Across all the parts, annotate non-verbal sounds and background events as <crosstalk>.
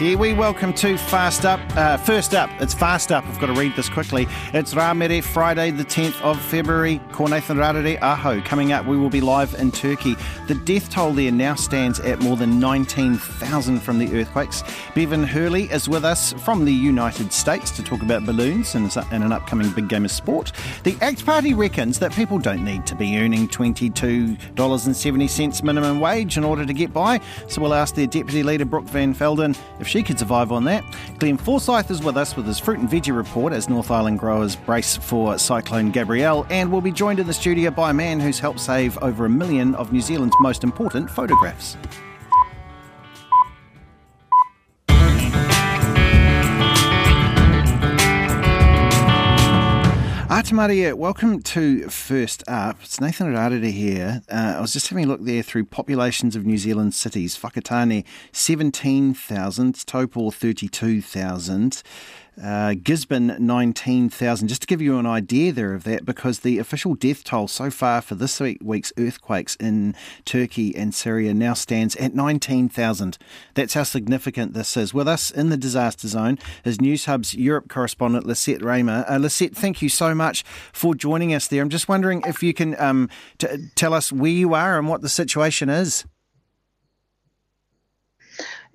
Kia ora e We welcome to Fast Up. Uh, first up, it's Fast Up. I've got to read this quickly. It's Ramere, Friday, the 10th of February. Ko Nathan Rarere Aho. Coming up, we will be live in Turkey. The death toll there now stands at more than 19,000 from the earthquakes. Bevan Hurley is with us from the United States to talk about balloons and, and an upcoming big game of sport. The ACT Party reckons that people don't need to be earning $22.70 minimum wage in order to get by. So we'll ask their Deputy Leader, Brooke Van Velden, if she could survive on that. Glenn Forsyth is with us with his fruit and veggie report as North Island growers brace for Cyclone Gabrielle, and we'll be joined in the studio by a man who's helped save over a million of New Zealand's most important photographs. Ata Maria, welcome to First Up. It's Nathan Rarere here. Uh, I was just having a look there through populations of New Zealand cities. Whakatane, 17,000. Taupō, 32,000. Uh, Gisborne, 19,000. Just to give you an idea there of that, because the official death toll so far for this week's earthquakes in Turkey and Syria now stands at 19,000. That's how significant this is. With us in the disaster zone is Newshub's Europe correspondent, Lisette Reymer. Uh, Lisette, thank you so much for joining us there. I'm just wondering if you can um, t- tell us where you are and what the situation is.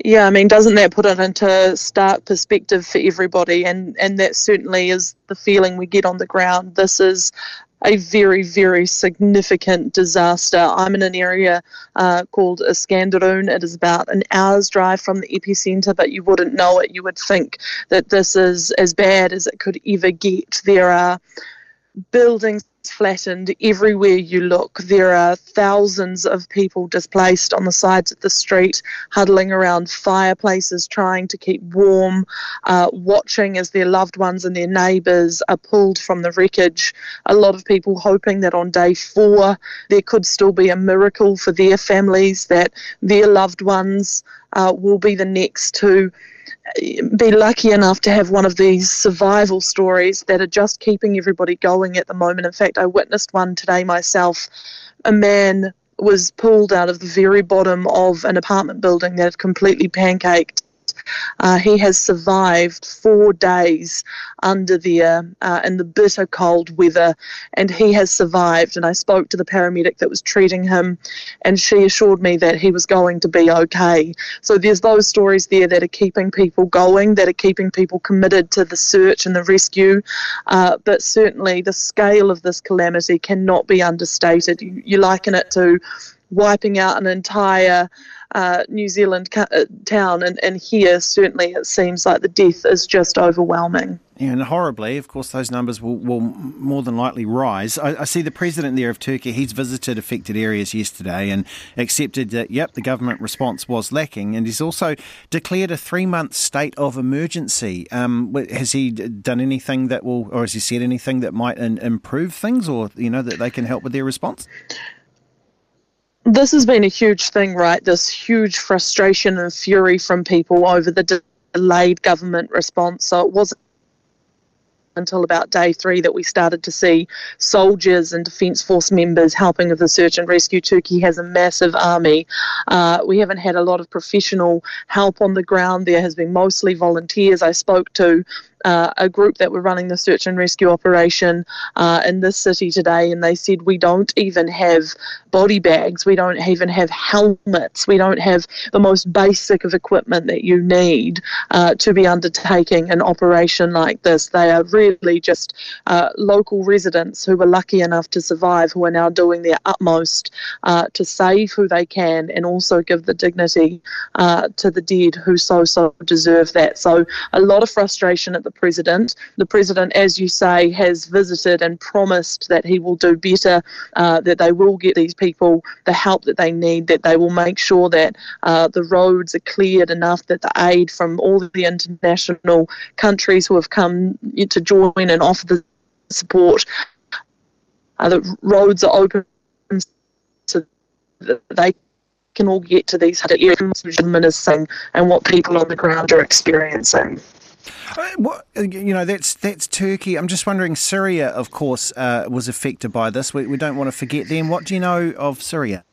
Yeah, I mean, doesn't that put it into stark perspective for everybody? And and that certainly is the feeling we get on the ground. This is a very, very significant disaster. I'm in an area uh, called Iskenderun. It is about an hour's drive from the epicenter, but you wouldn't know it. You would think that this is as bad as it could ever get. There are buildings flattened everywhere you look. There are thousands of people displaced on the sides of the street, huddling around fireplaces, trying to keep warm, uh, watching as their loved ones and their neighbours are pulled from the wreckage. A lot of people hoping that on day four there could still be a miracle for their families, that their loved ones uh, will be the next to be lucky enough to have one of these survival stories that are just keeping everybody going at the moment. In fact, I witnessed one today myself. A man was pulled out of the very bottom of an apartment building that had completely pancaked uh, he has survived four days under the uh, uh, in the bitter cold weather, and he has survived. And I spoke to the paramedic that was treating him, and she assured me that he was going to be okay. So there's those stories there that are keeping people going, that are keeping people committed to the search and the rescue. Uh, but certainly, the scale of this calamity cannot be understated. You, you liken it to wiping out an entire uh, New Zealand ca- uh, town, and, and here certainly it seems like the death is just overwhelming. Yeah, and horribly, of course, those numbers will, will more than likely rise. I, I, see the president there of Turkey, he's visited affected areas yesterday and accepted that, yep, the government response was lacking. And he's also declared a three month state of emergency. Um, has he done anything that will, or has he said anything that might in, improve things or, you know, that they can help with their response? This has been a huge thing, right? This huge frustration and fury from people over the delayed government response. So it wasn't until about day three that we started to see soldiers and Defence Force members helping with the search and rescue. Turkey has a massive army. Uh, we haven't had a lot of professional help on the ground. There has been mostly volunteers. I spoke to uh, a group that were running the search and rescue operation uh, in this city today, and they said we don't even have body bags, we don't even have helmets, we don't have the most basic of equipment that you need uh, to be undertaking an operation like this. They are really just uh, local residents who were lucky enough to survive, who are now doing their utmost uh, to save who they can and also give the dignity uh, to the dead who so so deserve that. So a lot of frustration at the president. The president, as you say, has visited and promised that he will do better, uh, that they will get these people the help that they need, that they will make sure that uh, the roads are cleared enough, that the aid from all of the international countries who have come to join and offer the support, uh, the roads are open so that they can all get to these areas and what people on the ground are experiencing. Uh, what, uh, you know, that's that's Turkey. I'm just wondering, Syria, of course, uh, was affected by this. We, we don't want to forget them. What do you know of Syria?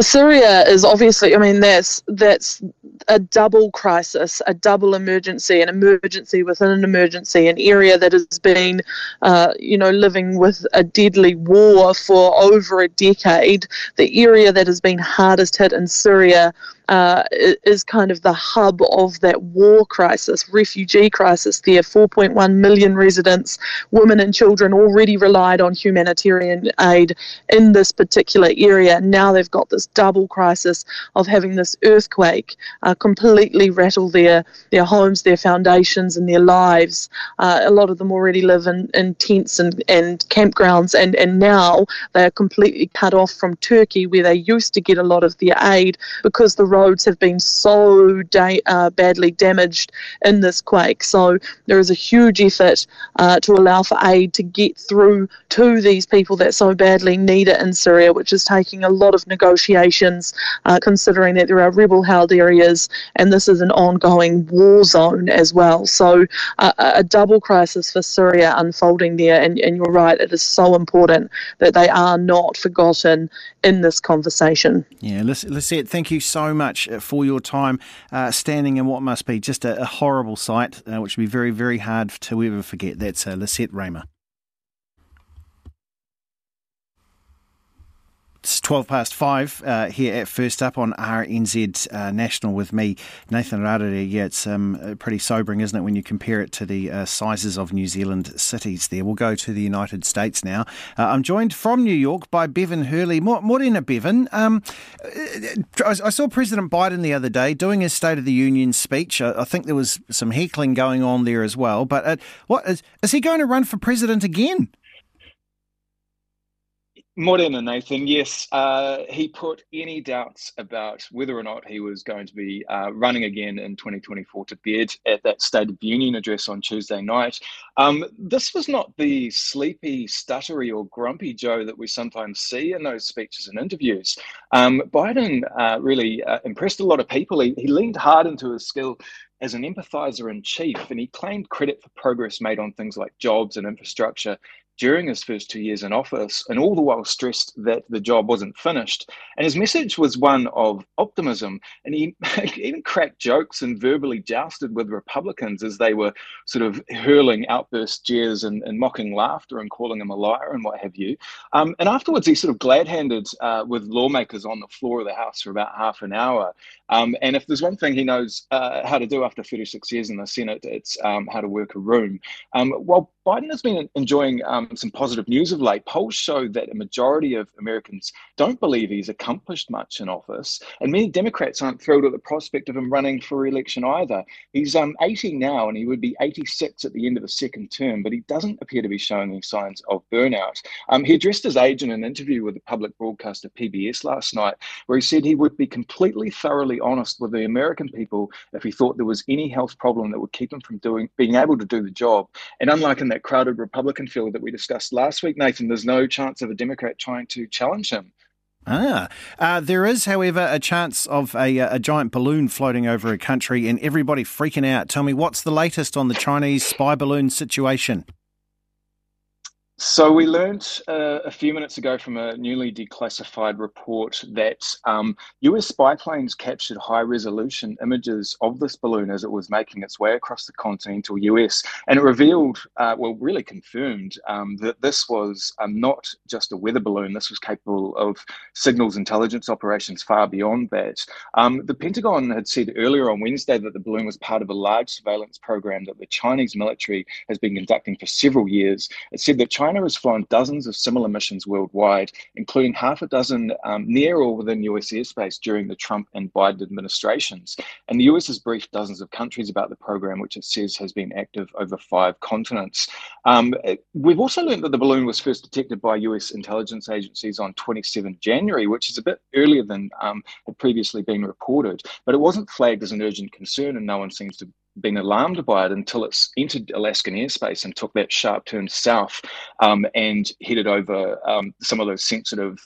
Syria is obviously, I mean, that's that's a double crisis, a double emergency, an emergency within an emergency, an area that has been, uh, you know, living with a deadly war for over a decade, the area that has been hardest hit in Syria uh, is kind of the hub of that war crisis, refugee crisis there. 4.1 million residents, women and children already relied on humanitarian aid in this particular area. Now they've got this double crisis of having this earthquake uh, completely rattle their, their homes, their foundations, and their lives. Uh, a lot of them already live in, in tents and, and campgrounds, and, and now they are completely cut off from Turkey, where they used to get a lot of their aid because the roads have been so da- uh, badly damaged in this quake. So there is a huge effort uh, to allow for aid to get through to these people that so badly need it in Syria, which is taking a lot of negotiations, uh, considering that there are rebel held areas and this is an ongoing war zone as well. So uh, a double crisis for Syria unfolding there. And, and you're right, it is so important that they are not forgotten in this conversation. Yeah, Lisette, thank you so much uh, for your time uh, standing in what must be just a, a horrible sight, uh, which will be very, very hard to ever forget. That's uh, Lisette Reymer. It's 12 past five uh, here at First Up on RNZ uh, National with me, Nathan Rarere. Yeah, it's um, uh, pretty sobering, isn't it, when you compare it to the uh, sizes of New Zealand cities there. We'll go to the United States now. Uh, I'm joined from New York by Bevan Hurley. Morena Bevan. Um, uh, I saw President Biden the other day doing his State of the Union speech. I, I think there was some heckling going on there as well. But what is, is he going to run for president again? Morena Nathan, yes, uh, he put any doubts about whether or not he was going to be uh, running again in 2024 to bed at that State of the Union address on Tuesday night. Um, this was not the sleepy, stuttery, or grumpy Joe that we sometimes see in those speeches and interviews. Um, Biden uh, really uh, impressed a lot of people. He, he leaned hard into his skill as an empathizer in chief, and he claimed credit for progress made on things like jobs and infrastructure during his first two years in office, and all the while stressed that the job wasn't finished. And his message was one of optimism. And he <laughs> even cracked jokes and verbally jousted with Republicans as they were sort of hurling outburst jeers and, and mocking laughter and calling him a liar and what have you. Um, and afterwards, he sort of glad handed uh, with lawmakers on the floor of the House for about half an hour. Um, and if there's one thing he knows uh, how to do after 36 years in the Senate, it's um, how to work a room. Um, while Biden has been enjoying some positive news of late. Polls show that a majority of Americans don't believe he's accomplished much in office, and many Democrats aren't thrilled at the prospect of him running for re-election either. He's um, 80 now, and he would be 86 at the end of a second term, but he doesn't appear to be showing any signs of burnout. Um, he addressed his age in an interview with the public broadcaster PBS last night, where he said he would be completely thoroughly honest with the American people if he thought there was any health problem that would keep him from doing being able to do the job. And unlike in that crowded Republican field that we discussed last week, Nathan, there's no chance of a Democrat trying to challenge him. Ah, uh, there is, however, a chance of a, a giant balloon floating over a country and everybody freaking out. Tell me, what's the latest on the Chinese spy balloon situation? So we learned uh, a few minutes ago from a newly declassified report that um, US spy planes captured high-resolution images of this balloon as it was making its way across the continental US, and it revealed, uh, well, really confirmed um, that this was um, not just a weather balloon. This was capable of signals intelligence operations far beyond that. Um, the Pentagon had said earlier on Wednesday that the balloon was part of a large surveillance program that the Chinese military has been conducting for several years. It said that China China has flown dozens of similar missions worldwide, including half a dozen um, near or within US airspace during the Trump and Biden administrations. And the US has briefed dozens of countries about the program, which it says has been active over five continents. Um, we've also learned that the balloon was first detected by US intelligence agencies on 27 January, which is a bit earlier than um, had previously been reported, but it wasn't flagged as an urgent concern, and no one seems to been alarmed by it until it's entered Alaskan airspace and took that sharp turn south um, and headed over um, some of those sensitive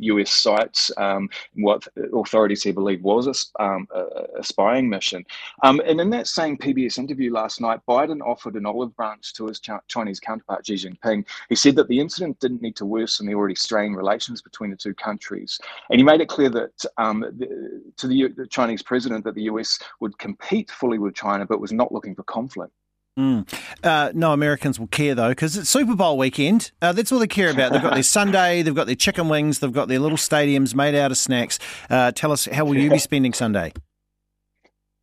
US um, sites, um, what authorities here believe was a, um, a, a spying mission. and in that same PBS interview last night, Biden offered an olive branch to his Chinese counterpart Xi Jinping. He said that the incident didn't need to worsen the already strained relations between the two countries. And he made it clear that the, to the, the Chinese president that the US would compete fully with China, but was not looking for conflict. Mm. Uh, no Americans will care though, because it's Super Bowl weekend. Uh, that's all they care about. They've got their <laughs> Sunday, they've got their chicken wings, they've got their little stadiums made out of snacks. Uh, tell us, how will you be <laughs> spending Sunday?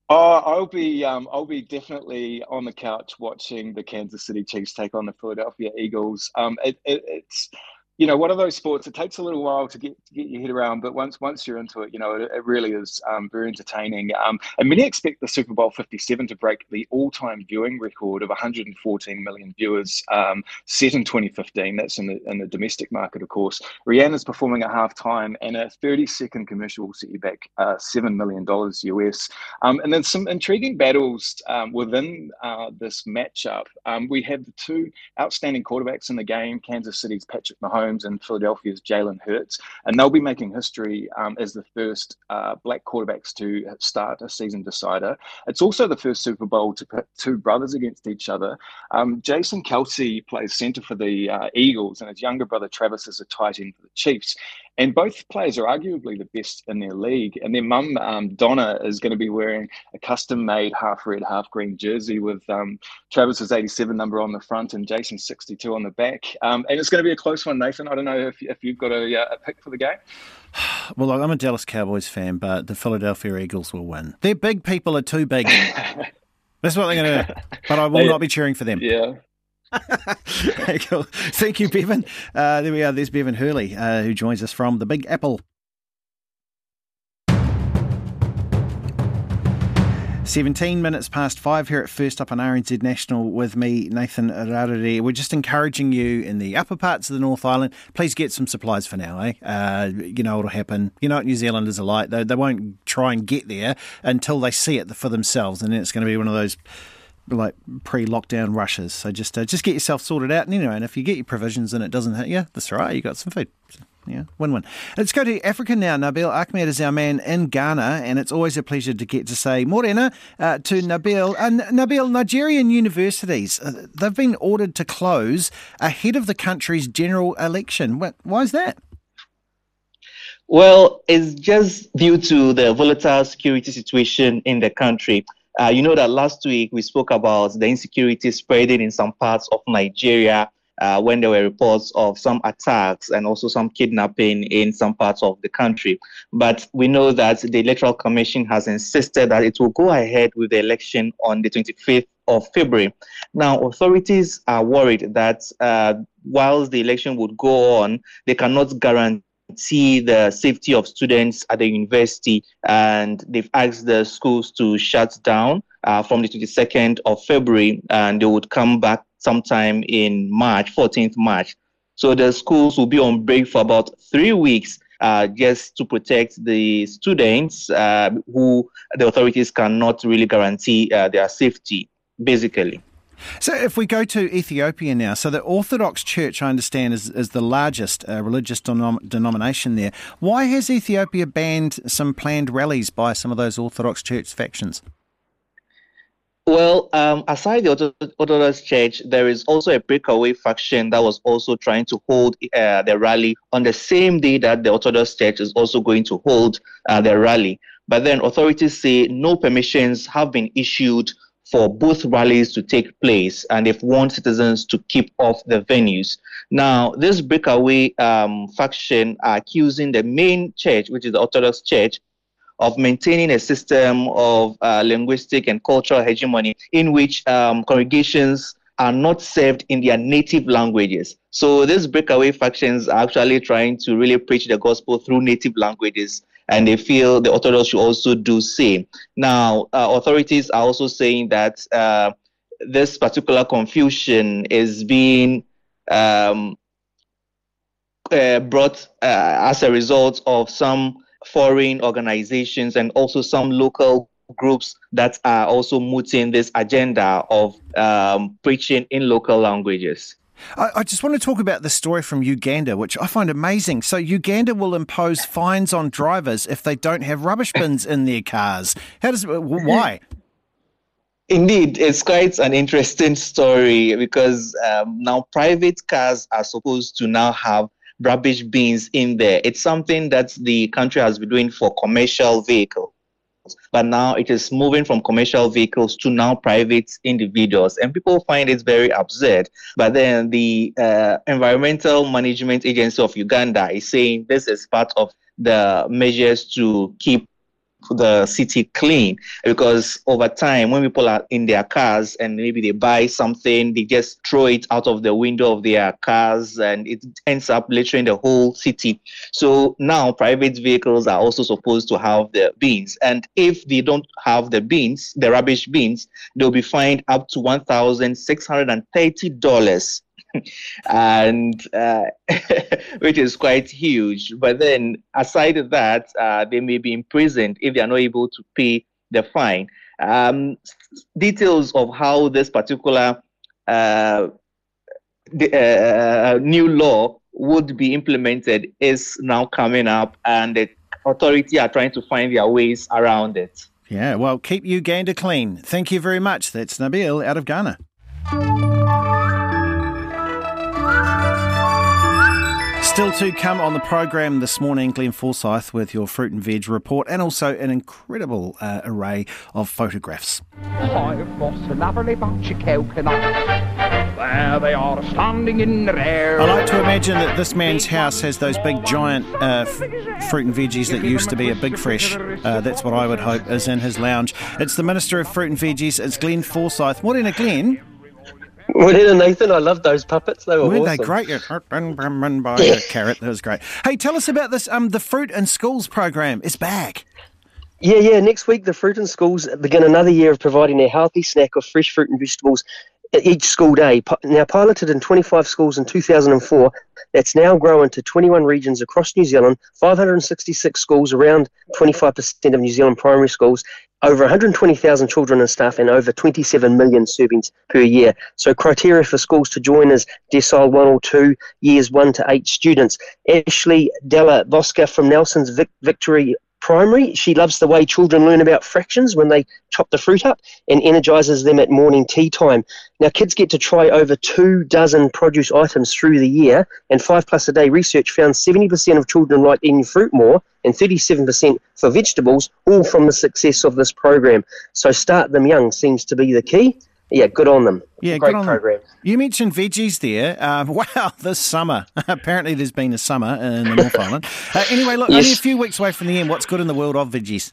Oh, I'll be um, I'll be definitely on the couch watching the Kansas City Chiefs take on the Philadelphia Eagles. Um, it, it, it's you know, one of those sports. It takes a little while to get to get your head around, but once once you're into it, you know, it, it really is um, very entertaining. Um, and many expect the Super Bowl 57 to break the all-time viewing record of 114 million viewers um, set in 2015. That's in the in the domestic market, of course. Rihanna's performing at halftime, and a 30-second commercial will set you back uh, seven million dollars US. Um, and then some intriguing battles um, within uh, this matchup. Um, we have the two outstanding quarterbacks in the game: Kansas City's Patrick Mahomes Mahomes and Philadelphia's Jalen Hurts, and they'll be making history um, as the first uh, black quarterbacks to start a season decider. It's also the first Super Bowl to put two brothers against each other. Um, Jason Kelce plays center for the uh, Eagles, and his younger brother Travis is a tight end for the Chiefs. And both players are arguably the best in their league. And their mum, um, Donna, is going to be wearing a custom made half red, half green jersey with um, Travis's 87 number on the front and Jason's 62 on the back. Um, and it's going to be a close one, Nathan. I don't know if, if you've got a, uh, a pick for the game. <sighs> Well, look, I'm a Dallas Cowboys fan, but the Philadelphia Eagles will win. Their big people are too big. <laughs> That's what they're going to do. But I will not be cheering for them. Yeah. <laughs> Thank you, Bevan. Uh, there we are. There's Bevan Hurley, uh, who joins us from the Big Apple. 17 minutes past five here at First Up on RNZ National with me, Nathan Rarere. We're just encouraging you in the upper parts of the North Island, please get some supplies for now, eh? Uh, you know what'll happen. You know what New Zealanders are like. They, they won't try and get there until they see it for themselves, and then it's going to be one of those like pre-lockdown rushes. So just uh, just get yourself sorted out, and know, and if you get your provisions and it doesn't hit you, that's all right. You got some food. So, yeah, win-win. Let's go to Africa now. Nabil Ahmed is our man in Ghana, and it's always a pleasure to get to say morena uh, to Nabil. Uh, Nabil, Nigerian universities uh, they've been ordered to close ahead of the country's general election. Why is that? Well, it's just due to the volatile security situation in the country. Uh, you know that last week we spoke about the insecurity spreading in some parts of Nigeria uh, when there were reports of some attacks and also some kidnapping in some parts of the country. But we know that the Electoral Commission has insisted that it will go ahead with the election on the 25th of February. Now, authorities are worried that uh, whilst the election would go on, they cannot guarantee see the safety of students at the university, and they've asked the schools to shut down uh, from the 22nd of February, and they would come back sometime in March, 14th March. So the schools will be on break for about three weeks. Uh, just to protect the students uh, who the authorities cannot really guarantee uh, their safety, basically. So, if we go to Ethiopia now, so the Orthodox Church, I understand, is, is the largest uh, religious denom- denomination there. Why has Ethiopia banned some planned rallies by some of those Orthodox Church factions? Well, um, aside the Orthodox Church, there is also a breakaway faction that was also trying to hold uh, the rally on the same day that the Orthodox Church is also going to hold uh, the rally. But then authorities say no permissions have been issued for both rallies to take place, and they've warned citizens to keep off the venues. Now, this breakaway um, faction are accusing the main church, which is the Orthodox Church, of maintaining a system of uh, linguistic and cultural hegemony in which um, congregations are not served in their native languages. So these breakaway factions are actually trying to really preach the gospel through native languages and they feel the Orthodox should also do same. Now, uh, authorities are also saying that uh, this particular confusion is being um, uh, brought uh, as a result of some foreign organizations and also some local groups that are also mooting this agenda of um, preaching in local languages. I, I, just want to talk about the story from Uganda, which I find amazing. So, Uganda will impose fines on drivers if they don't have rubbish bins in their cars. How does why? Indeed, it's quite an interesting story because um, now private cars are supposed to now have rubbish bins in there. It's something that the country has been doing for commercial vehicles but now it is moving from commercial vehicles to now private individuals. And people find it very absurd. But then the uh, Environmental Management Agency of Uganda is saying this is part of the measures to keep the city clean. Because over time when people are in their cars and maybe they buy something they just throw it out of the window of their cars and it ends up littering the whole city. So now private vehicles are also supposed to have the bins and if they don't have the bins the rubbish bins they'll be fined up to $1630 <laughs> and uh, <laughs> which is quite huge. But then, aside of that, uh, they may be imprisoned if they are not able to pay the fine. Um, details of how this particular uh, the, uh, new law would be implemented is now coming up, and the authority are trying to find their ways around it. Yeah, well, keep Uganda clean. Thank you very much. That's Nabil out of Ghana. Still to come on the program this morning, Glenn Forsyth with your fruit and veg report, and also an incredible uh, array of photographs. I've got a lovely bunch of coconuts. There they are standing in the air. I like to imagine that this man's house has those big giant uh, f- fruit and veggies that used to be at Big Fresh. Uh, that's what I would hope is in his lounge. It's the Minister of Fruit and Veggies, it's Glenn Forsyth. Morning, Glenn. <laughs> Morning, Nathan. I love those puppets. They were Weren't awesome. they great? by a <laughs> carrot. That was great. Hey, tell us about this. Um, the Fruit and Schools program is back. Yeah, yeah. Next week, the Fruit and Schools begin another year of providing a healthy snack of fresh fruit and vegetables each school day. Now, piloted in 25 schools in 2004, that's now grown to 21 regions across New Zealand, 566 schools, around 25% of New Zealand primary schools, over 120,000 children and staff, and over 27 million servings per year. So, criteria for schools to join is decile 1 or 2, years 1 to 8 students. Ashley Della Bosca from Nelson's Vic- Victory primary. She loves the way children learn about fractions when they chop the fruit up and energizes them at morning tea time. Now, kids get to try over two dozen produce items through the year, and Five Plus a Day research found 70% of children like eating fruit more and 37% for vegetables, all from the success of this program. So, start them young seems to be the key yeah, good on them. Yeah, Great program. Them. You mentioned veggies there. Uh, <laughs> wow, this summer. <laughs> Apparently, there's been a summer in the North <laughs> Island. Uh, anyway, look, yes. only a few weeks away from the end. What's good in the world of veggies?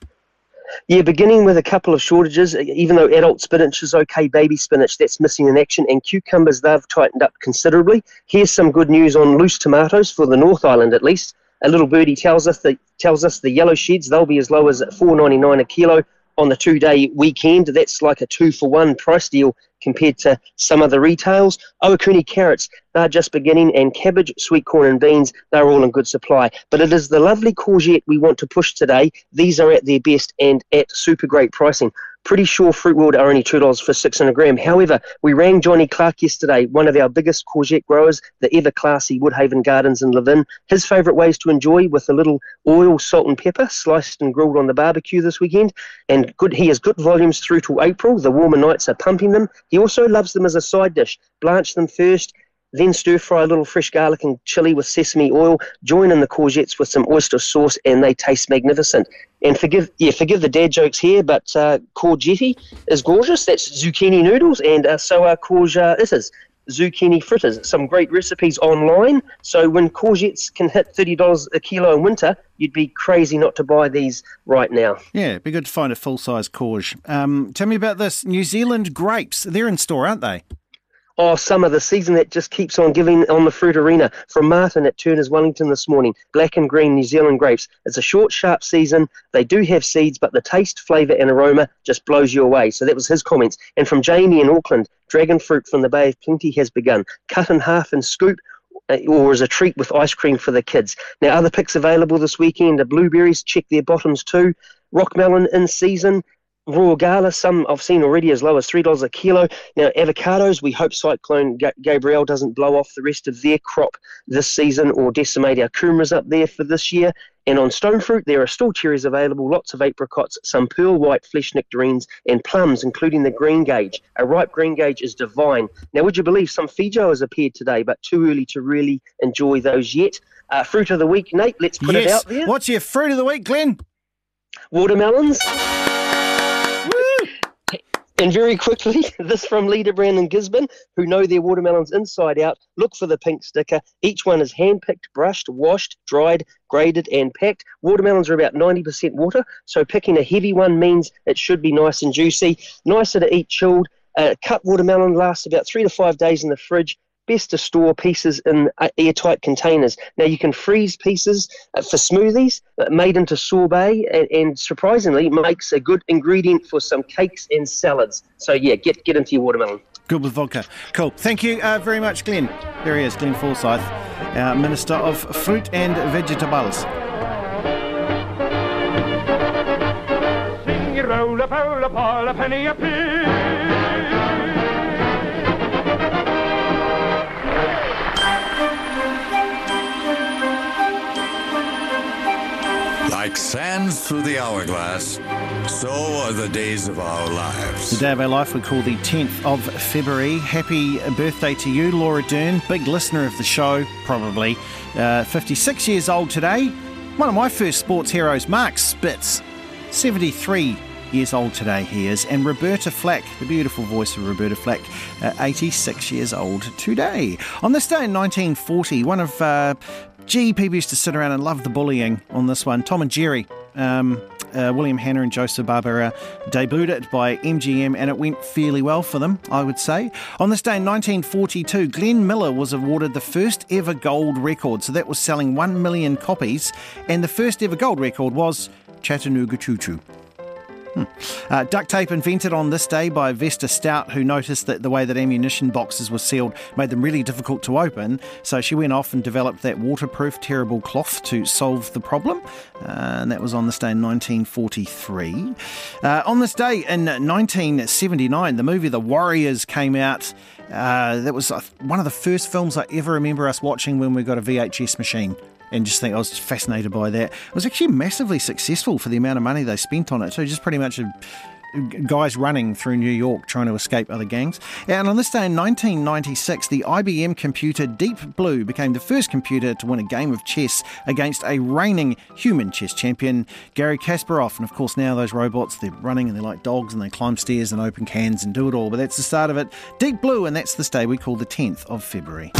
Yeah, beginning with a couple of shortages, even though adult spinach is okay, baby spinach that's missing in action, and cucumbers they've tightened up considerably. Here's some good news on loose tomatoes for the North Island at least. A little birdie tells us the tells us the yellow sheds they'll be as low as four ninety nine a kilo on the two day weekend. That's like a two for one price deal compared to some of the retails. Ohakune carrots, they're just beginning, and cabbage, sweet corn, and beans, they're all in good supply. But it is the lovely courgette we want to push today. These are at their best and at super great pricing. Pretty sure Fruit World are only $2 for 600 gram. However, we rang Johnny Clark yesterday, one of our biggest courgette growers, the ever classy Woodhaven Gardens in Levin. His favourite ways to enjoy with a little oil, salt, and pepper, sliced and grilled on the barbecue this weekend. And good, he has good volumes through to April. The warmer nights are pumping them. He also loves them as a side dish. Blanch them first, then stir fry a little fresh garlic and chili with sesame oil. Join in the courgettes with some oyster sauce, and they taste magnificent. And forgive, yeah, forgive the dad jokes here, but uh, courgette is gorgeous. That's zucchini noodles, and uh, so are courgettes zucchini fritters. Some great recipes online. So when courgettes can hit thirty dollars a kilo in winter, you'd be crazy not to buy these right now. Yeah, it'd be good to find a full size courge. Um, tell me about this New Zealand grapes. They're in store, aren't they? Oh, summer, the season that just keeps on giving on the fruit arena. From Martin at Turners Wellington this morning, black and green New Zealand grapes. It's a short, sharp season. They do have seeds, but the taste, flavour, and aroma just blows you away. So that was his comments. And from Jamie in Auckland, dragon fruit from the Bay of Plenty has begun. Cut in half and scoop uh, or as a treat with ice cream for the kids. Now, other picks available this weekend are blueberries. Check their bottoms too. Rock melon in season Royal Gala, some I've seen already as low as $3 a kilo. Now, avocados, we hope Cyclone Gabrielle doesn't blow off the rest of their crop this season or decimate our kumaras up there for this year. And on stone fruit, there are still cherries available, lots of apricots, some pearl white flesh nectarines, and plums, including the green gage. A ripe green gage is divine. Now, would you believe some Feijoa has appeared today, but too early to really enjoy those yet? Uh, fruit of the week, Nate, let's put yes. it out there. What's your fruit of the week, Glenn? Watermelons. And very quickly, <laughs> this from LeaderBrand in Gisborne, who know their watermelons inside out. Look for the pink sticker. Each one is hand-picked, brushed, washed, dried, graded, and packed. Watermelons are about 90% water, so picking a heavy one means it should be nice and juicy. Nicer to eat chilled. A cut watermelon lasts about three to five days in the fridge best to store pieces in uh, airtight containers. Now you can freeze pieces uh, for smoothies uh, made into sorbet, and, and, surprisingly makes a good ingredient for some cakes and salads. So yeah, get get into your watermelon. Good with vodka. Cool. Thank you uh, very much, Glenn. There he is, Glenn Forsyth, uh, Minister of Fruit and Vegetables. Sing roll a a a penny Like sands through the hourglass, so are the days of our lives. The day of our life we call the 10th of February. Happy birthday to you, Laura Dern, big listener of the show, probably. Uh, 56 years old today. One of my first sports heroes, Mark Spitz, 73 years old today he is. And Roberta Flack, the beautiful voice of Roberta Flack, uh, 86 years old today. On this day in 1940, one of uh, Gee, people used to sit around and love the bullying on this one. Tom and Jerry, um, uh, William Hanna and Joseph Barbera debuted it by MGM and it went fairly well for them, I would say. On this day in 1942, Glenn Miller was awarded the first ever gold record. So that was selling 1 million copies. And the first ever gold record was Chattanooga Choo Choo. Hmm. Uh, duct tape invented on this day by Vesta Stoudt, who noticed that the way that ammunition boxes were sealed made them really difficult to open. So she went off and developed that waterproof, terrible cloth to solve the problem. Uh, and that was on this day in 1943. Uh, on this day in 1979, the movie The Warriors came out. Uh, that was uh, one of the first films I ever remember us watching when we got a VHS machine and just think I was fascinated by that. It was actually massively successful for the amount of money they spent on it. So just pretty much a, guys running through New York trying to escape other gangs. And on this day in 1996, the IBM computer Deep Blue became the first computer to win a game of chess against a reigning human chess champion, Garry Kasparov. And of course, now those robots, they're running and they're like dogs and they climb stairs and open cans and do it all. But that's the start of it. Deep Blue, and that's this day we call the 10th of February.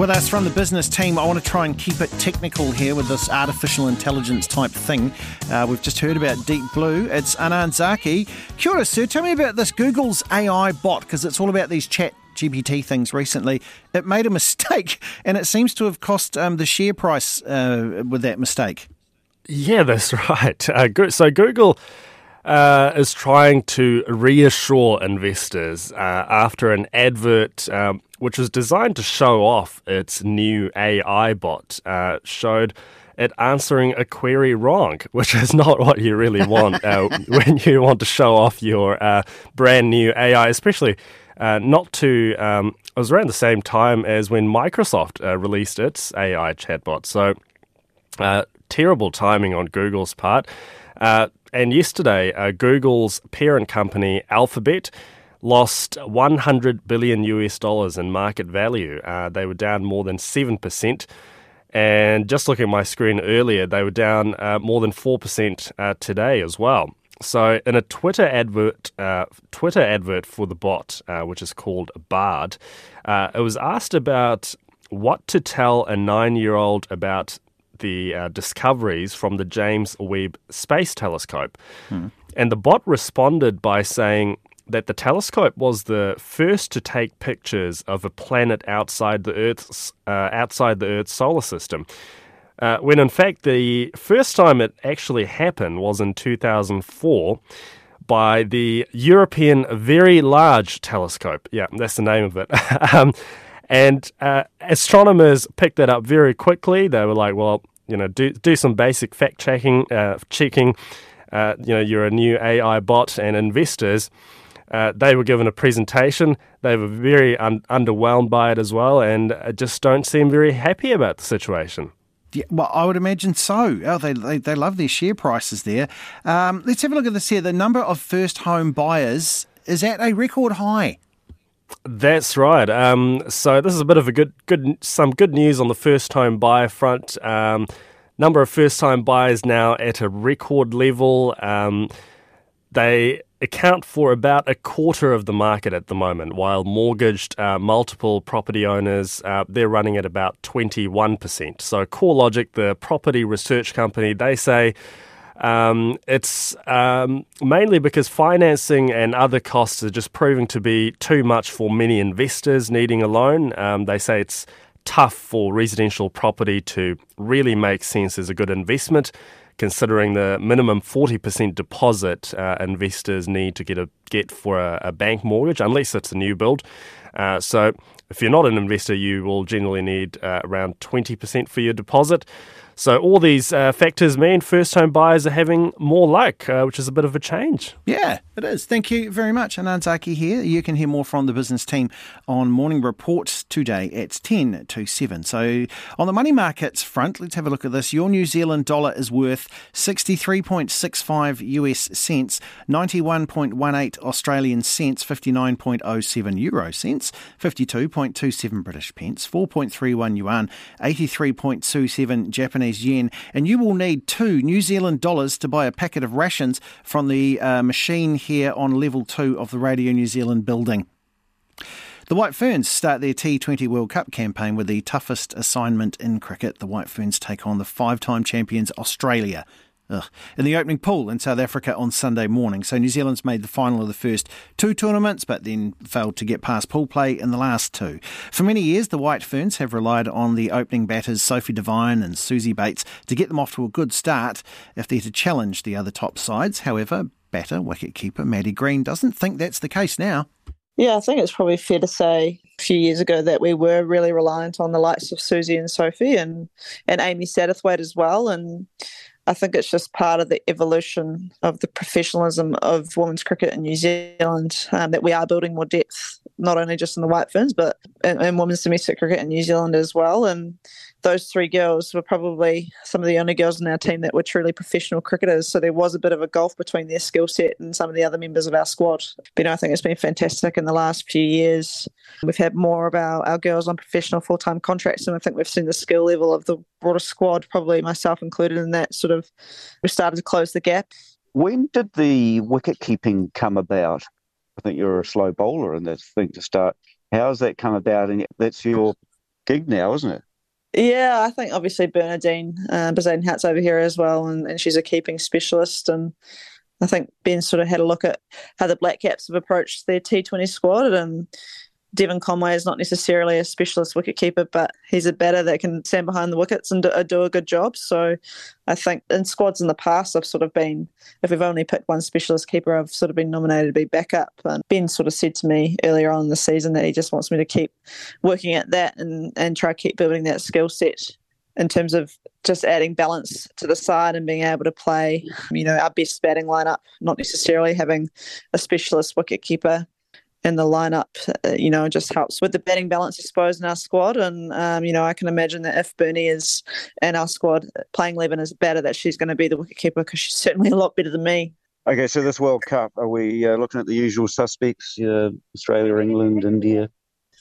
With us from the business team, I want to try and keep it technical here with this artificial intelligence type thing. Uh, we've just heard about Deep Blue. It's Anan Zaki. Kia ora, sir. Tell me about this Google's AI bot because it's all about these chat GPT things recently. It made a <laughs> mistake and it seems to have cost um, the share price uh, with that mistake. Yeah, that's <laughs> right. Uh, so Google. Uh, is trying to reassure investors uh, after an advert um, which was designed to show off its new AI bot, uh, showed it answering a query wrong, <laughs> which is not what you really want uh, <laughs> when you want to show off your uh, brand new AI, especially uh, not to. Um, it was around the same time as when Microsoft uh, released its AI chatbot. So, uh, terrible timing on Google's part. And yesterday, Google's parent company, Alphabet, lost 100 billion US dollars in market value. Uh, they were down more than 7%. And just looking at my screen earlier, they were down uh, more than 4% uh, today as well. So, in a Twitter advert, uh, Twitter advert for the bot, uh, which is called Bard, uh, it was asked about what to tell a nine-year-old about the discoveries from the James Webb Space Telescope. Hmm. And the bot responded by saying, that the telescope was the first to take pictures of a planet outside the Earth's uh, outside the Earth's solar system. Uh, when in fact the first time it actually happened was in 2004. by the European Very Large Telescope. Yeah, that's the name of it. <laughs> um, and uh, astronomers picked that up very quickly. They were like, well, you know, do, do some basic fact checking, uh, checking. Uh, you know, you're a new AI bot, and investors. Uh, they were given a presentation. They were very un- underwhelmed by it as well, and uh, just don't seem very happy about the situation. Yeah, well, I would imagine so. Oh, they, they, they love their share prices there. Um, let's have a look at this here. The number of first home buyers is at a record high. That's right. Um, so this is a bit of a good, good, some good news on the first home buyer front. Um, number of first time buyers now at a record level. Um, they account for about a quarter of the market at the moment, while mortgaged uh, multiple property owners uh, they're running at about 21%. So CoreLogic, the property research company, they say um, it's um, mainly because financing and other costs are just proving to be too much for many investors needing a loan. Um, they say it's tough for residential property to really make sense as a good investment considering the minimum 40% deposit uh, investors need to get a get for a, a, bank mortgage, unless it's a new build. Uh, so if you're not an investor, you will generally need uh, around 20% for your deposit. So all these uh, factors mean first home buyers are having more luck, uh, which is a bit of a change. Yeah, it is. Thank you very much. Anan Zaki here. You can hear more from the business team on Morning Reports today at 10 to 7. So on the money markets front, let's have a look at this. Your New Zealand dollar is worth 63.65 US cents, 91.18 Australian cents, 59.07 euro cents, 52.27 British pence, 4.31 yuan, 83.27 Japanese Japanese yen, and you will need two New Zealand dollars to buy a packet of rations from the uh, machine here on level two of the Radio New Zealand building. The White Ferns start their T20 World Cup campaign with the toughest assignment in cricket. The White Ferns take on the five time champions Australia Ugh. in the opening pool in South Africa on Sunday morning. So New Zealand's made the final of the first two tournaments, but then failed to get past pool play in the last two. For many years, the White Ferns have relied on the opening batters Sophie Devine and Suzie Bates to get them off to a good start if they're to challenge the other top sides. However, batter wicketkeeper Maddie Green doesn't think that's the case now. Yeah, I think it's probably fair to say a few years ago that we were really reliant on the likes of Suzie and Sophie and, and Amy Satterthwaite as well. And I think it's just part of the evolution of the professionalism of women's cricket in New Zealand um, that we are building more depth, not only just in the White Ferns, but in, in women's domestic cricket in New Zealand as well. And those three girls were probably some of the only girls in our team that were truly professional cricketers. So there was a bit of a gulf between their skill set and some of the other members of our squad. But you know, I think it's been fantastic in the last few years. We've had more of our, our girls on professional full time contracts, and I think we've seen the skill level of the broader squad, probably myself included, in that sort of we started to close the gap. When did the wicket keeping come about? I think you're a slow bowler, and that's the thing to start. How's that come about? And that's your gig now, isn't it? Yeah, I think obviously Bernadine uh, Bezuidenhout's over here as well, and, and she's a keeping specialist. And I think Ben sort of had a look at how the Black Caps have approached their T20 squad, and Devon Conway is not necessarily a specialist wicketkeeper, but he's a batter that can stand behind the wickets and do, uh, do, a good job. So I think in squads in the past, I've sort of been, if we've only picked one specialist keeper, I've sort of been nominated to be backup. And Ben sort of said to me earlier on in the season that he just wants me to keep working at that and, and try to keep building that skill set in terms of just adding balance to the side and being able to play, you know, our best batting lineup, not necessarily having a specialist wicket keeper in the lineup, uh, you know, just helps with the batting balance, I suppose, in our squad. And, um, you know, I can imagine that if Bernie is in our squad playing 11 is better, that she's going to be the wicketkeeper because she's <laughs> certainly a lot better than me. Okay, so this World Cup, are we uh, looking at the usual suspects, uh, Australia, England, India?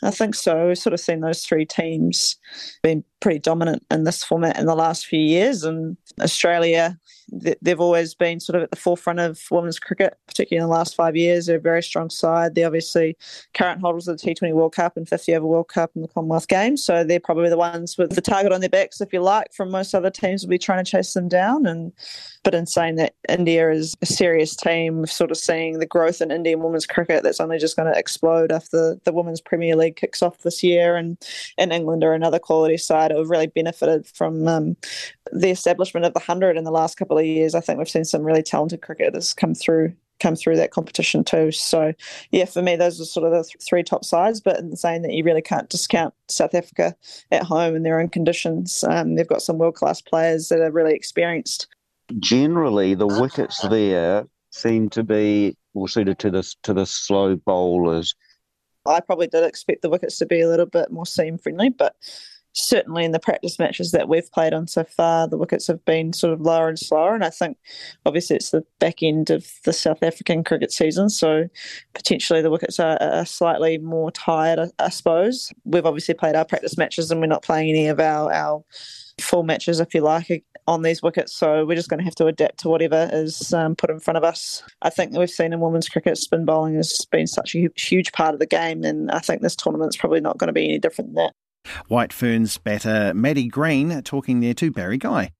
I think so. We've sort of seen those three teams being pretty dominant in this format in the last few years. And Australia, they've always been sort of at the forefront of women's cricket, particularly in the last five years. They're a very strong side. They're obviously current holders of the T20 World Cup and 50 over World Cup and the Commonwealth Games. So they're probably the ones with the target on their backs, if you like, from most other teams will be trying to chase them down. And but in saying that India is a serious team, sort of seeing the growth in Indian women's cricket that's only just going to explode after the Women's Premier League kicks off this year. And, and England are another quality side have really benefited from um, the establishment of the 100 in the last couple of years. I think we've seen some really talented cricketers come through come through that competition too. So, yeah, for me, those are sort of the th- three top sides. But in saying that, you really can't discount South Africa at home in their own conditions. Um, they've got some world class players that are really experienced. Generally, the wickets there seem to be more suited to the to the slow bowlers. I probably did expect the wickets to be a little bit more seam friendly, but certainly in the practice matches that we've played on so far, the wickets have been sort of lower and slower. And I think obviously it's the back end of the South African cricket season, so potentially the wickets are, are slightly more tired, I, I, suppose. We've obviously played our practice matches and we're not playing any of our, our full matches, if you like, on these wickets. So we're just going to have to adapt to whatever is um, put in front of us. I think we've seen in women's cricket, spin bowling has been such a huge part of the game, and I think this tournament's probably not going to be any different than that. White Ferns batter Maddie Green talking there to Barry Guy.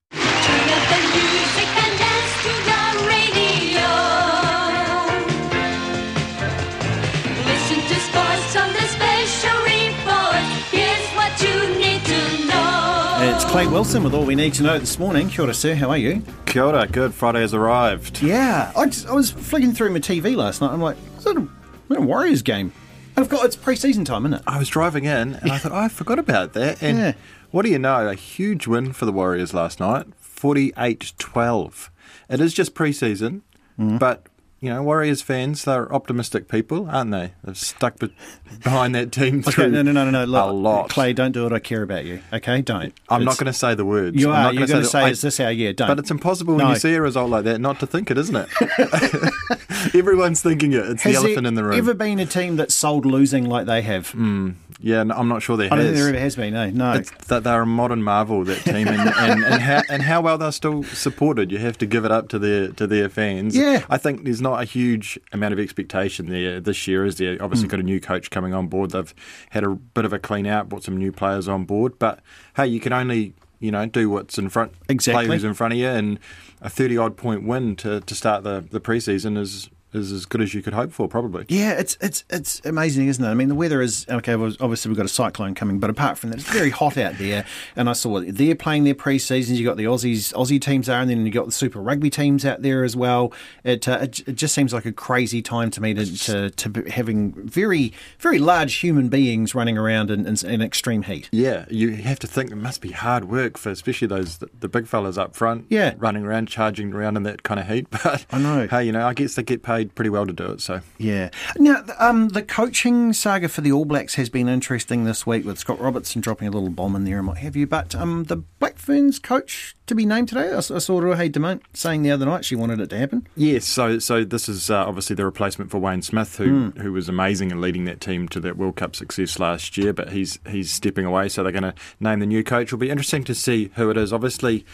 It's Clay Wilson with all we need to know this morning. Kia ora, sir. How are you? Kia ora. Good. Friday has arrived. Yeah. I, just, I was flicking through my TV last night. I'm like, is that a, a Warriors game? I've got it's pre-season time, isn't it? I was driving in and I thought, oh, I forgot about that. And yeah. what do you know? A huge win for the Warriors last night, 48-12. It is just pre-season, mm. but you know, Warriors fans, they're optimistic people, aren't they? They've stuck be- behind that team through okay, no, no, no, no, Look, a lot. Clay, don't do it. I care about you. Okay, don't. I'm it's, not going to say the words. You I'm are. You're going to say, is this how? Yeah, don't. But it's impossible no. when you see a result like that not to think it, isn't it? <laughs> Everyone's thinking it. It's has the elephant in the room. ever been a team that sold losing like they have? Mm, yeah, no, I'm not sure there I has. don't think there ever has been, no. no. It's that they're a modern marvel, that team, and, and, and, how, and how well they're still supported. You have to give it up to their, to their fans. Yeah. I think there's not a huge amount of expectation there this year, is there? Obviously, mm. got a new coach coming on board. They've had a bit of a clean out, brought some new players on board. But hey, you can only you know do what's in front, exactly. play who's in front of you, and a thirty odd point win to, to start the the preseason is is as good as you could hope for, probably. Yeah, it's it's it's amazing, isn't it? I mean, the weather is okay. Obviously, we've got a cyclone coming, but apart from that, it's very hot out there. And I saw they're playing their pre-seasons. You got the Aussies, Aussie teams are, and then you got the Super Rugby teams out there as well. It, uh, it, it, just seems like a crazy time to me to to, to having very very large human beings running around in, in, in, extreme heat. Yeah, you have to think it must be hard work for especially those the, the big fellas up front. Yeah, running around, charging around in that kind of heat. <laughs> But I know. Hey, you know, I guess they get paid played pretty well to do it. So yeah. Now, um, the coaching saga for the All Blacks has been interesting this week with Scott Robertson dropping a little bomb in there and what have you. But um, the Black Ferns coach to be named today, I, I saw Ruahei Demant saying the other night she wanted it to happen. Yes. So so this is uh, obviously the replacement for Wayne Smith, who mm. who was amazing in leading that team to that World Cup success last year. But he's he's stepping away, so they're going to name the new coach. It'll be interesting to see who it is. Obviously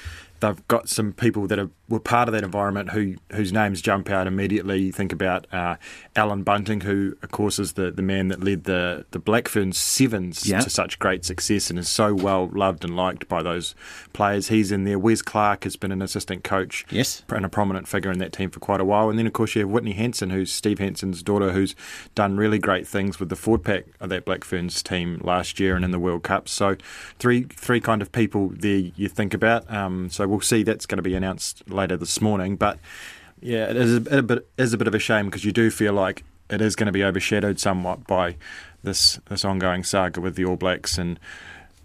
they've got some people that are, were part of that environment who whose names jump out immediately. You think about uh, Allan Bunting, who of course is the, the man that led the the Black Ferns Sevens yeah. to such great success and is so well loved and liked by those players. He's in there. Wes Clark has been an assistant coach, yes, and a prominent figure in that team for quite a while. And then of course you have Whitney Hansen, who's Steve Hansen's daughter, who's done really great things with the forward pack of that Black Ferns team last year and in the World Cup. So three three kind of people there you think about. Um, so we'll see. That's going to be announced later this morning. But yeah, it is a, bit, is a bit of a shame because you do feel like it is going to be overshadowed somewhat by this this ongoing saga with the All Blacks and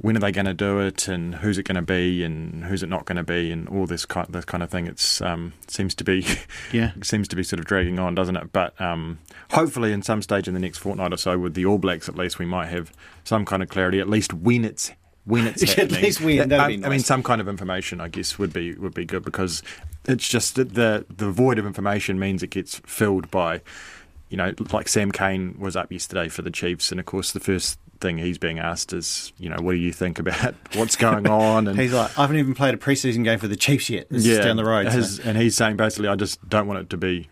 when are they going to do it and who's it going to be and who's it not going to be and all this kind this kind of thing. It's um, seems to be yeah <laughs> seems to be sort of dragging on, doesn't it? But um, hopefully, in some stage in the next fortnight or so, with the All Blacks, at least we might have some kind of clarity. At least when it's when it's happening. At <laughs> least when, I, nice. I, mean, some kind of information, I guess, would be would be good because it's just the the void of information means it gets filled by, you know, like Sam Cane was up yesterday for the Chiefs, and of course the first thing he's being asked is, you know, what do you think about <laughs> what's going on? And he's like, I haven't even played a preseason game for the Chiefs yet. This yeah, down the road. His, so. And he's saying basically, I just don't want it to be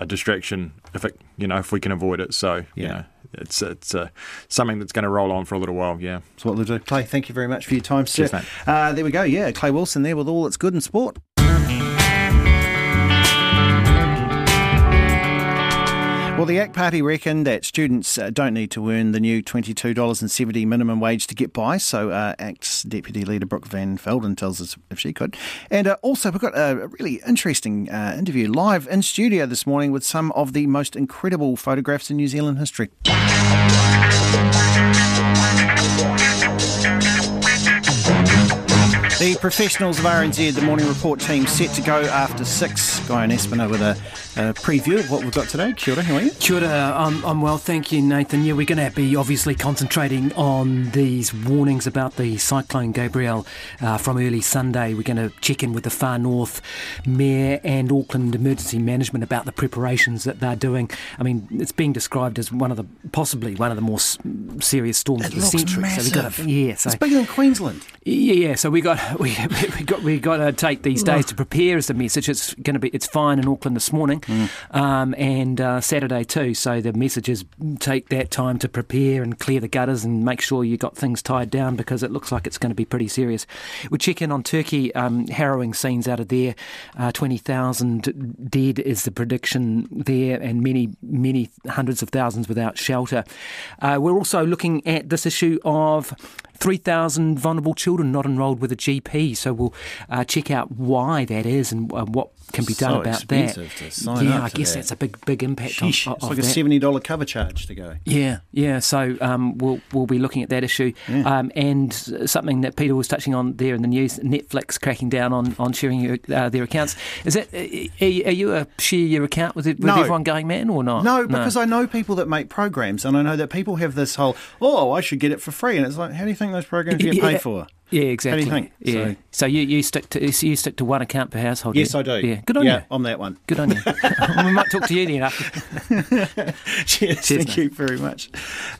a distraction if it, you know, if we can avoid it. So, yeah. you know, it's it's uh, something that's going to roll on for a little while. Yeah, that's what we'll do. Clay, thank you very much for your time, sir. Cheers, uh, there we go. Yeah, Clay Wilson there with all that's good in sport. Well, the ACT Party reckon that students uh, don't need to earn the new $22.70 minimum wage to get by. So, uh, ACT's Deputy Leader Brooke Van Velden tells us if she could. And uh, also, we've got a really interesting uh, interview live in studio this morning with some of the most incredible photographs in New Zealand history. The professionals of RNZ, the morning report team, set to go after six. Guyon Espiner with a, a preview of what we've got today. Kia ora, how are you? Kia ora, I'm, I'm well, thank you, Nathan. Yeah, we're going to be obviously concentrating on these warnings about the Cyclone Gabrielle uh, from early Sunday. We're going to check in with the Far North Mayor and Auckland Emergency Management about the preparations that they're doing. I mean, it's being described as one of the, possibly one of the more s- serious storms It of the looks century. massive. So we got to, yeah, so It's bigger than Queensland. yeah, yeah. So we got <laughs> we we got we got to take these days to prepare as the message. It's going to be it's fine in Auckland this morning, um, and uh, Saturday too. So the message is take that time to prepare and clear the gutters and make sure you got things tied down because it looks like it's going to be pretty serious. We check in on Turkey. Um, harrowing scenes out of there. Uh, Twenty thousand dead is the prediction there, and many many hundreds of thousands without shelter. Uh, we're also looking at this issue of 3,000 vulnerable children not enrolled with a GP. So we'll uh, check out why that is and uh, what can be done So about that. yeah, I guess that. that's a big, big impact Sheesh, on, it's like a seventy dollar cover charge to go. Yeah, yeah. So um, we'll we'll be looking at that issue, um, and something that Peter was touching on there in the news: Netflix cracking down on on sharing your, uh, their accounts. Is that are you, a share your account with, with No. everyone going man or not? No, because I know people that make programs, and I know that people have this whole, oh, I should get it for free, and it's like, how do you think those programs get <laughs> Yeah. paid for? Yeah, exactly. think? Yeah. So- So, you, you stick to you stick to one account per household. Yes, yeah? I do. Yeah, good on yeah, you. I'm that one. Good on you. <laughs> <laughs> we might talk to you then after. <laughs> Cheers, Cheers, thank you very much.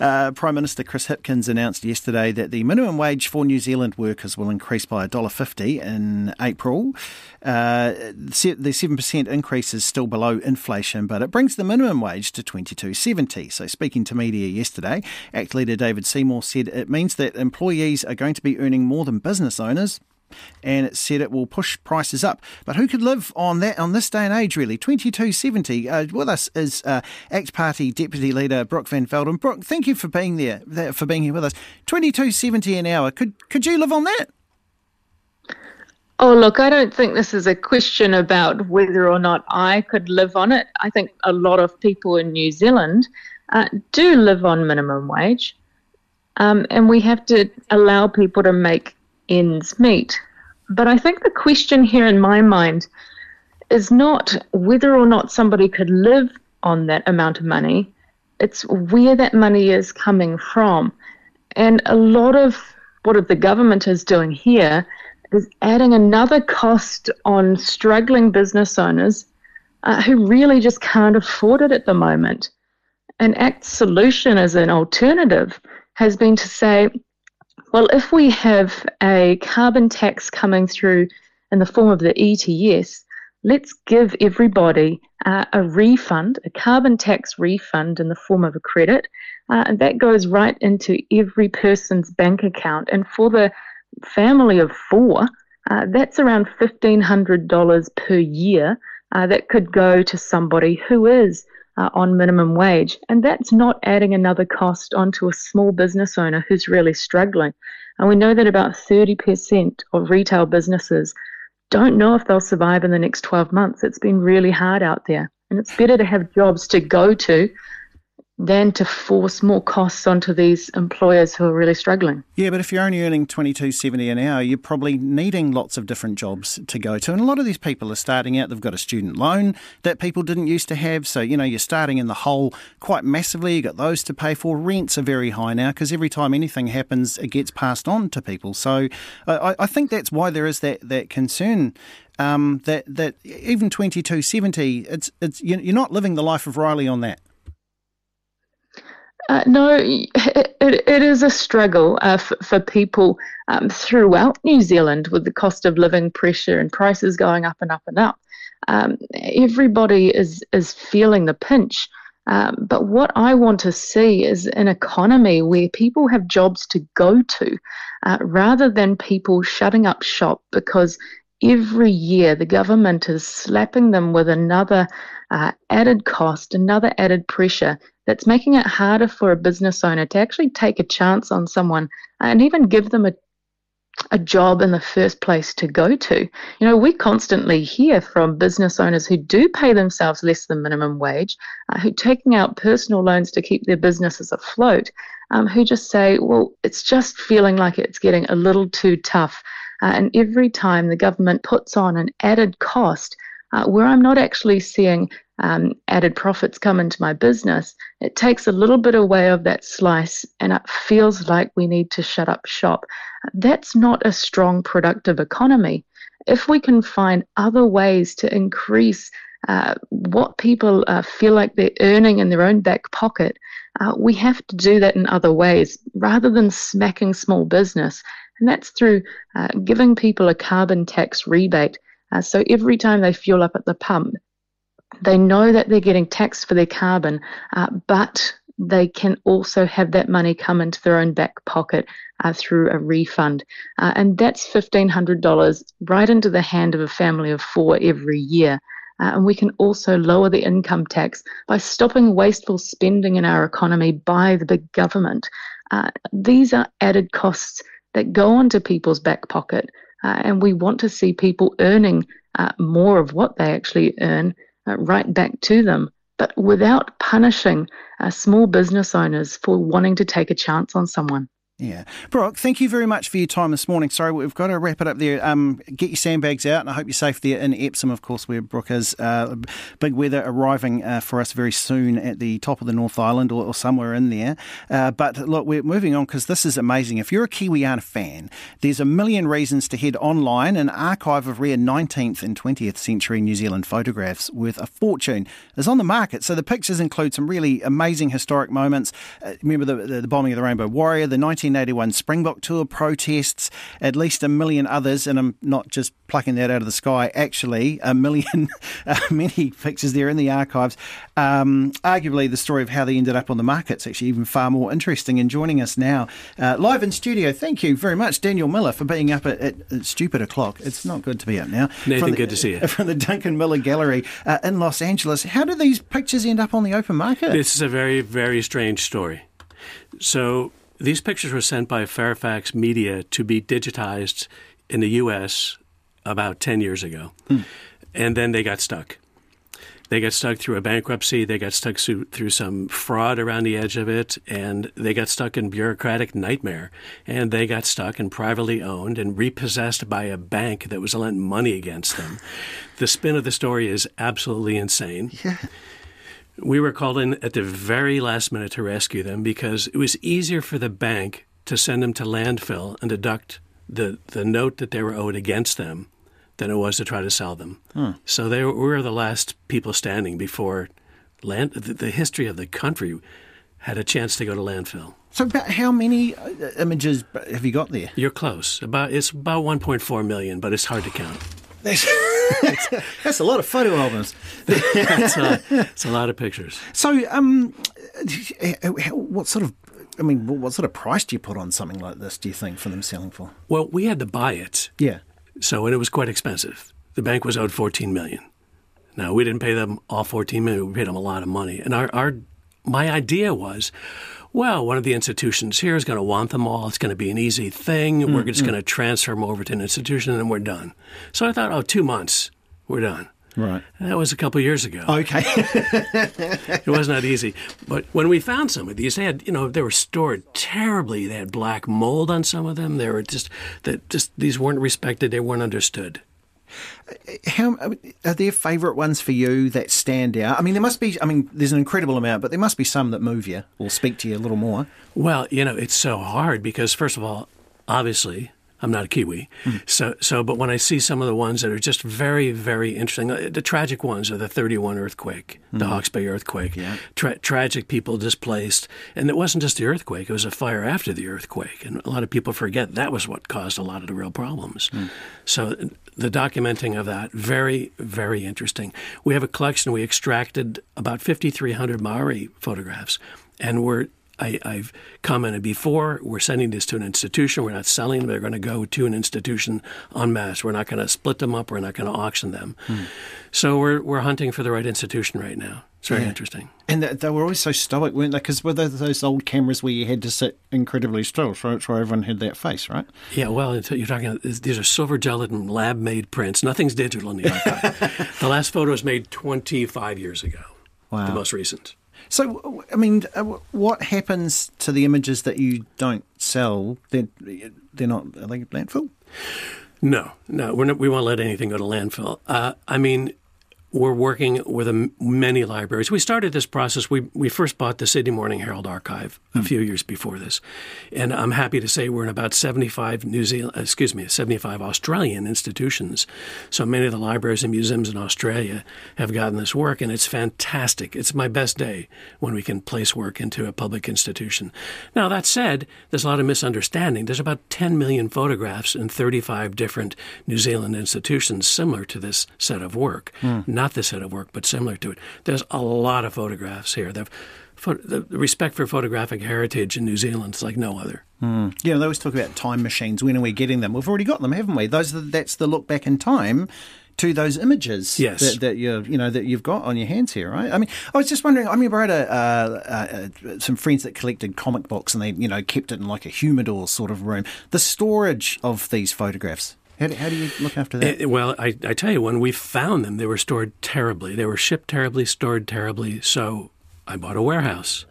Uh, Prime Minister Chris Hipkins announced yesterday that the minimum wage for New Zealand workers will increase by $1.50 in April. Uh, the 7% increase is still below inflation, but it brings the minimum wage to 22.70. So speaking to media yesterday, ACT leader David Seymour said it means that employees are going to be earning more than business owners and it said it will push prices up. But who could live on that on this day and age? Really, twenty two seventy. Uh, with us is uh, ACT Party Deputy Leader Brooke Van Velden. Brooke, thank you for being there, for being here with us. Twenty two seventy an hour. Could could you live on that? Oh, look, I don't think this is a question about whether or not I could live on it. I think a lot of people in New Zealand uh, do live on minimum wage, um, and we have to allow people to make ends meet. But I think the question here in my mind is not whether or not somebody could live on that amount of money, it's where that money is coming from. And a lot of what the government is doing here is adding another cost on struggling business owners uh, who really just can't afford it at the moment. An ACT solution as an alternative has been to say, well, if we have a carbon tax coming through in the form of the ETS, let's give everybody uh, a refund, a carbon tax refund in the form of a credit. Uh, and that goes right into every person's bank account. And for the family of four, uh, that's around $1,500 per year uh, that could go to somebody who is uh, on minimum wage. And that's not adding another cost onto a small business owner who's really struggling. And we know that about 30% of retail businesses don't know if they'll survive in the next 12 months. It's been really hard out there. And it's better to have jobs to go to than to force more costs onto these employers who are really struggling. Yeah, but if you're only earning twenty two seventy an hour, you're probably needing lots of different jobs to go to. And a lot of these people are starting out. They've got a student loan that people didn't used to have. So you know you're starting in the hole quite massively. you've got those to pay for. Rents are very high now because every time anything happens, it gets passed on to people. So I, I think that's why there is that that concern. Um, that that even twenty two seventy, it's it's you're not living the life of Riley on that. Uh, no, it, it, is a struggle uh, for, for people um, throughout New Zealand with the cost of living pressure and prices going up and up and up. Um, everybody is is feeling the pinch. Um, but what I want to see is an economy where people have jobs to go to, uh, rather than people shutting up shop because every year the government is slapping them with another uh, added cost, another added pressure that's making it harder for a business owner to actually take a chance on someone and even give them a a job in the first place to go to. You know, we constantly hear from business owners who do pay themselves less than minimum wage, uh, who taking out personal loans to keep their businesses afloat, um, who just say, well, it's just feeling like it's getting a little too tough. Uh, and every time the government puts on an added cost, uh, where I'm not actually seeing um, added profits come into my business, it takes a little bit away of that slice and it feels like we need to shut up shop. That's not a strong, productive economy. If we can find other ways to increase uh, what people uh, feel like they're earning in their own back pocket, uh, we have to do that in other ways rather than smacking small business. And that's through uh, giving people a carbon tax rebate. Uh, so every time they fuel up at the pump, they know that they're getting taxed for their carbon, uh, but they can also have that money come into their own back pocket uh, through a refund. Uh, and that's $1,500 right into the hand of a family of four every year. Uh, and we can also lower the income tax by stopping wasteful spending in our economy by the big government. Uh, these are added costs that go onto people's back pocket. Uh, and we want to see people earning more of what they actually earn uh, right back to them, but without punishing uh, small business owners for wanting to take a chance on someone. Yeah. Brooke, thank you very much for your time this morning. Sorry, we've got to wrap it up there. Um, get your sandbags out, and I hope you're safe there in Epsom, of course, where Brooke is. Uh, big weather arriving uh, for us very soon at the top of the North Island or, or somewhere in there. Uh, but look, we're moving on because this is amazing. If you're a Kiwiana fan, there's a million reasons to head online. An archive of rare 19th and 20th century New Zealand photographs worth a fortune is on the market. So the pictures include some really amazing historic moments. Uh, remember the, the bombing of the Rainbow Warrior, the 19 1981 Springbok Tour protests, at least a million others, and I'm not just plucking that out of the sky, actually, a million, <laughs> uh, many pictures there in the archives. Um, arguably, the story of how they ended up on the market is actually even far more interesting. And joining us now, uh, live in studio, thank you very much, Daniel Miller, for being up at, at, at stupid o'clock. It's not good to be up now. Nathan, the, good to see you. <laughs> From the Duncan Miller Gallery uh, in Los Angeles. How do these pictures end up on the open market? This is a very, very strange story. So, these pictures were sent by Fairfax Media to be digitized in the U.S. about 10 years ago. Hmm. And then they got stuck. They got stuck through a bankruptcy. They got stuck through some fraud around the edge of it. And they got stuck in bureaucratic nightmare. And they got stuck and privately owned and repossessed by a bank that was lent money against them. the spin of the story is absolutely insane. <laughs> Yeah. We were called in at the very last minute to rescue them because it was easier for the bank to send them to landfill and deduct the, the note that they were owed against them than it was to try to sell them. Hmm. So they were, we were the last people standing before land. The, the, history of the country had a chance to go to landfill. So, about how many uh, images have you got there? You're close. About it's about 1.4 million, but it's hard to count. <laughs> That's, that's a lot of photo albums. <laughs> it's, a, it's a lot of pictures. So, um, what sort of I mean, what sort of price do you put on something like this? Do you think for them selling for? Well, we had to buy it. Yeah. So, and it was quite expensive. The bank was owed 14 million. Now, we didn't pay them all 14 million. We paid them a lot of money. And our, our my idea was, well, one of the institutions here is going to want them all. It's going to be an easy thing. Mm, we're just mm. going to transfer them over to an institution and then we're done. So I thought, oh, two months, we're done. Right. And that was a couple years ago. Okay. <laughs> <laughs> it was not easy. But when we found some of these, they had, you know, they were stored terribly. They had black mold on some of them. They were just, that just, these weren't respected. They weren't understood. How are there favourite ones for you that stand out? I mean, there must be. I mean, there's an incredible amount, but there must be some that move you or speak to you a little more. Well, you know, it's so hard because first of all, obviously, I'm not a Kiwi. Mm. So, so, but when I see some of the ones that are just very, very interesting, uh, the tragic ones are the 31 earthquake, mm. the hmm. Hawke's Bay earthquake, yeah. Tra- tragic people displaced. And it wasn't just the earthquake, it was a fire after the earthquake. And a lot of people forget that was what caused a lot of the real problems. Mm. So, the documenting of that, very, very interesting. We have a collection, we extracted about 5,300 Maori photographs, and we're I, I've commented before. We're sending this to an institution. We're not selling them. They're going to go to an institution en masse. We're not going to split them up. We're not going to auction them. Hmm. So we're we're hunting for the right institution right now. It's very Yeah. interesting. And they, they were always so stoic, weren't they? Because were those, those old cameras where you had to sit incredibly still, so, so everyone had that face, right? Yeah, well, you're talking. These are silver gelatin lab-made prints. Nothing's digital in the archive. <laughs> the last photo was made 25 years ago. Wow. The most recent. So, I mean, uh, what happens to the images that you don't sell? They're, they're not, are they landfill? No, no, we're not, we won't let anything go to landfill. Uh, I mean, we're working with a, many libraries. We started this process. We we first bought the Sydney Morning Herald archive a few years before this, and I'm happy to say we're in about 75 New Zealand, excuse me, 75 Australian institutions. So many of the libraries and museums in Australia have gotten this work, and it's fantastic. It's my best day when we can place work into a public institution. Now that said, there's a lot of misunderstanding. There's about 10 million photographs in 35 different New Zealand institutions similar to this set of work. Hmm. Not this set of work, but similar to it. There's a lot of photographs here. The, the respect for photographic heritage in New Zealand is like no other. Mm. You know, they always talk about time machines. When are we getting them? We've already got them, haven't we? Those are, that's the look back in time to those images Yes. that, that you you know that you've got on your hands here, right? I mean, I was just wondering. I remember I had a, uh, uh, some friends that collected comic books, and they you know kept it in like a humidor sort of room. The storage of these photographs. How do, how do you look after that? Eh, well, I, I tell you, when we found them, they were stored terribly. They were shipped terribly, stored terribly. So I bought a warehouse.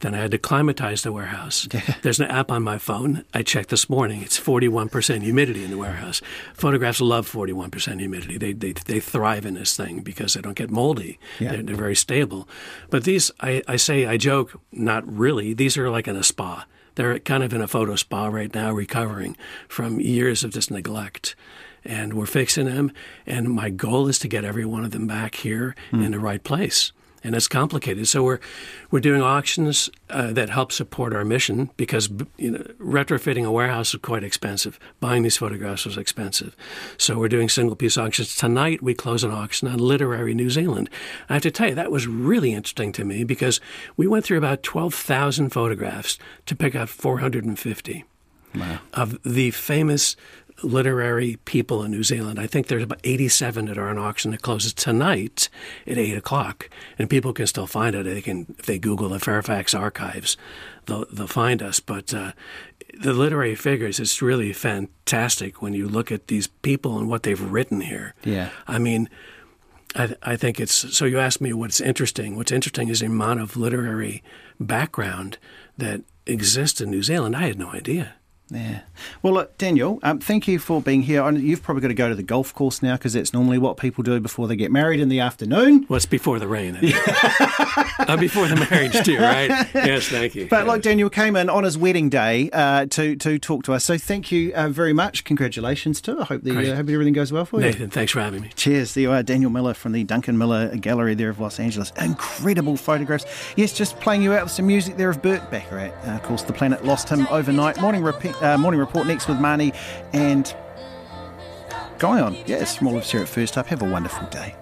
Then I had to climatize the warehouse. <laughs> There's an app on my phone. I checked this morning. It's 41% humidity in the warehouse. Photographs love 41% humidity. They, they, they thrive in this thing because they don't get moldy. Yeah. They're, they're very stable. But these, I, I say, I joke, not really. These are like in a spa. They're kind of in a photo spa right now, recovering from years of just neglect. And we're fixing them. And my goal is to get every one of them back here hmm. in the right place. And it's complicated. So we're we're doing auctions uh, that help support our mission because you know retrofitting a warehouse is quite expensive. Buying these photographs was expensive. So we're doing single piece auctions tonight. We close an auction on Literary New Zealand. I have to tell you that was really interesting to me because we went through about twelve thousand photographs to pick out four hundred and fifty of the famous literary people in New Zealand. I think there's about 87 that are on auction that closes tonight at 8 o'clock. And people can still find it. They can, if they Google the Fairfax archives, they'll, they'll find us. But uh, the literary figures, it's really fantastic when you look at these people and what they've written here. Yeah. I mean, I, I think it's so. You asked me what's interesting. What's interesting is the amount of literary background that exists in New Zealand. I had no idea. Yeah. Well, look, Daniel, um, thank you for being here. I know You've probably got to go to the golf course now because that's normally what people do before they get married in the afternoon. Well, it's before the rain. <laughs> uh, before the marriage, too, right? Yes, thank you. But like Daniel came in on his wedding day uh, to to talk to us, so thank you uh, very much. Congratulations too. I hope the uh, hope everything goes well for you. Nathan, thanks for having me. Cheers. There you are, Daniel Miller from the Duncan Miller Gallery there of Los Angeles. Incredible photographs. Yes, just playing you out with some music there of Burt Bacharach. Uh, of course, the planet lost him overnight. Morning, repeat, uh, morning report next with Marnie and Guyon. Yes, of us here at First Up. Have a wonderful day.